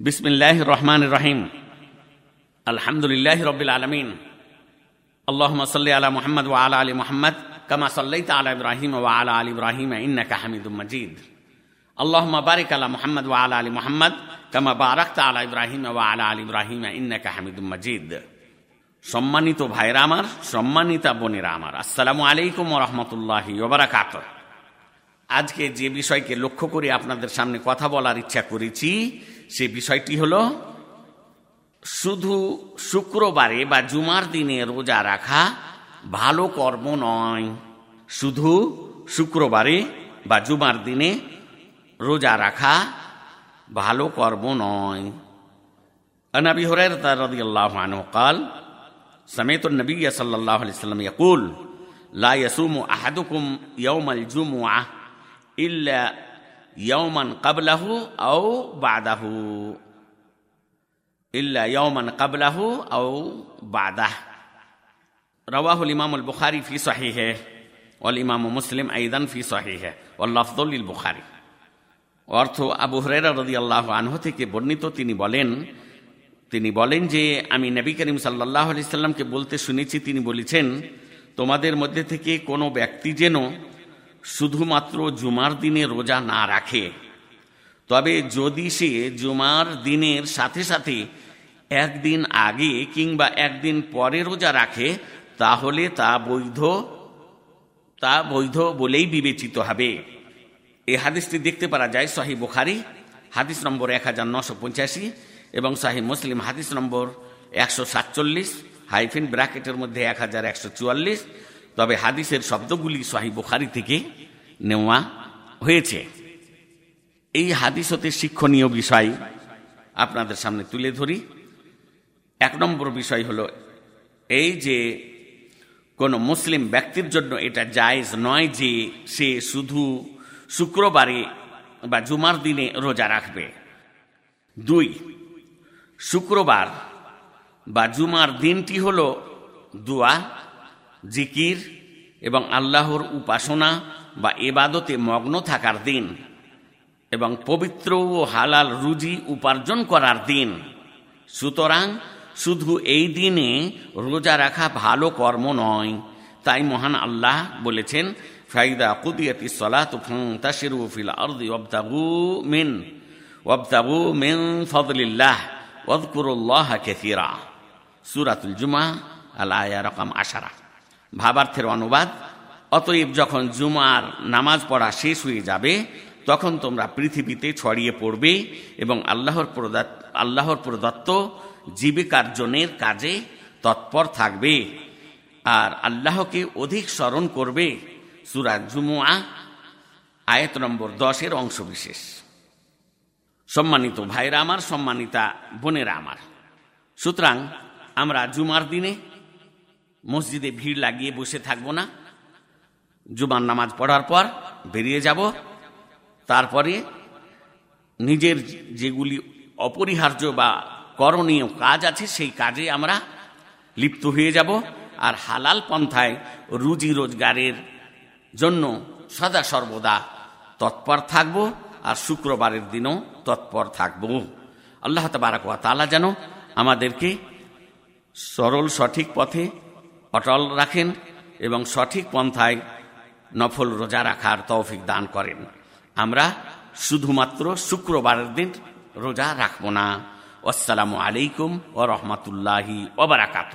বিসমিল্লাহ রহমান রহিম। আলহামদুলিল্লাহ রবিল আলমিন। আল্লাহ সাল্লি আলা মোহাম্মদ ও আলা আলী মোহাম্মদ, কামা সাল্লাই আলা ইব্রাহিম ও আলা আলী ইব্রাহিম, ইন্নাকা হামিদুম মজিদ। আল্লাহ বারিক আলা মোহাম্মদ ও আলা আলী মোহাম্মদ, কামা বারাক আলা ইব্রাহিম ও আলা আলী ইব্রাহিম, ইন্নাকা হামিদুম মজিদ। সম্মানিত ভাইরা আমার, সম্মানিতা বোনেরা আমার, আসসালামু আলাইকুম রহমতুল্লাহি ওবরাকাত আজকে যে বিষয়কে লক্ষ্য করে আপনাদের সামনে কথা বলার ইচ্ছা করেছি সে বিষয়টি হলো শুধু শুক্রবারে বা জুমার দিনে রোজা রাখা ভালো কর্ম নয় শুধু শুক্রবারে বা জুমার দিনে রোজা রাখা ভালো কর্ম নয় عن ابي هريره رضي الله عنه قال سمعت النبي صلى الله عليه وسلم يقول لا يصوم احدكم يوم الجمعه ইয়মান কাবলাহু আও বাদাহু। ইল্লা ইয়মান কাবলাহু আও বাদাহ। রওয়াহুল ইমামুল বুখারি ফি সহিহে অল ইমাম মুসলিম আইদান ফি সহিহে অল্লাফদুল বুখারি। অর্থ আবু হরেরা রদি আল্লাহ আনহ থেকে বর্ণিত, তিনি বলেন তিনি বলেন যে, আমি নবী করিম সাল্লাহ আলি সাল্লামকে বলতে শুনেছি, তিনি বলেছেন, তোমাদের মধ্যে থেকে কোনো ব্যক্তি যেন শুধুমাত্র জুমার দিনে রোজা না রাখে। তবে যদি সে জুমার দিনের সাথে সাথে একদিন আগে কিংবা একদিন পরে রোজা রাখে, তাহলে তা বৈধ তা বৈধ বলেই বিবেচিত হবে। এই হাদিসটি দেখতে পারা যায় শাহি বুখারি, হাদিস নম্বর এক হাজার নশো পঁচাশি এবং শাহি মুসলিম, হাদিস নম্বর একশো সাতচল্লিশ, হাইফিন ব্র্যাকেটের মধ্যে এক হাজার একশো চুয়াল্লিশ তবে হাদিসের শব্দগুলি শাহি বুখারি থেকে নেওয়া হয়েছে। এই হাদিস হতে শিক্ষণীয় বিষয় আপনাদের সামনে তুলে ধরি। এক নম্বর বিষয় হলো এই যে কোন মুসলিম ব্যক্তির জন্য এটা জায়জ নয় যে সে শুধু শুক্রবারে বা জুমার দিনে রোজা রাখবে। দুই, শুক্রবার বা জুমার দিনটি হল দোয়া জিকির এবং আল্লাহর উপাসনা বা এবাদতে মগ্ন থাকার দিন এবং পবিত্র ও হালাল রুজি উপার্জন করার দিন। সুতরাং শুধু এই দিনে রোজা রাখা ভালো কর্ম নয়, তাই মহান আল্লাহ বলেছেন, ফাইদা কুদিয়াতি সলাত তাশিরু ফিল আরদি ওয়াবতাগু মিন ওয়াবতাগু মিন ফদলিল্লাহ ওয়াদকুরুল্লাহ কাসীরা। সূরাতুল জুমা, আল আয়া রকম আশারা। ভাবার্থের অনুবাদ। অতএব যখন জুমার নামাজ পড়া শেষ হয়ে যাবে, তখন তোমরা পৃথিবীতে ছড়িয়ে পড়বে এবং আল্লাহর প্রদত্ত আল্লাহর প্রদত্ত জীবিকার্জনের কাজে তৎপর থাকবে। আর আল্লাহকে অধিক স্মরণ করবে। সুরাজ জুমুয়া, আয়ত নম্বর দশের অংশবিশেষ। সম্মানিত ভাইরা আমার, সম্মানিতা বোনেরা আমার। সুতরাং আমরা জুমার দিনে মসজিদে ভিড় লাগিয়ে বসে থাকব না। জুমার নামাজ পড়ার পর বেরিয়ে যাব। তারপরে নিজের যেগুলি অপরিহার্য বা করণীয় কাজ আছে, সেই কাজে আমরা লিপ্ত হয়ে যাব আর হালাল পন্থায় রুজি রোজগারের জন্য সদা সর্বদা তৎপর থাকব আর শুক্রবারের দিনও তৎপর থাকব। আল্লাহ তালা যেন আমাদেরকে সরল সঠিক পথে অটল রাখেন এবং সঠিক পন্থায় নফল রোজা রাখার তৌফিক দান করেন। আমরা শুধুমাত্র শুক্রবারের দিন রোজা রাখব না। আসসালামু আলাইকুম ও রহমতুল্লাহি ওবরাকাত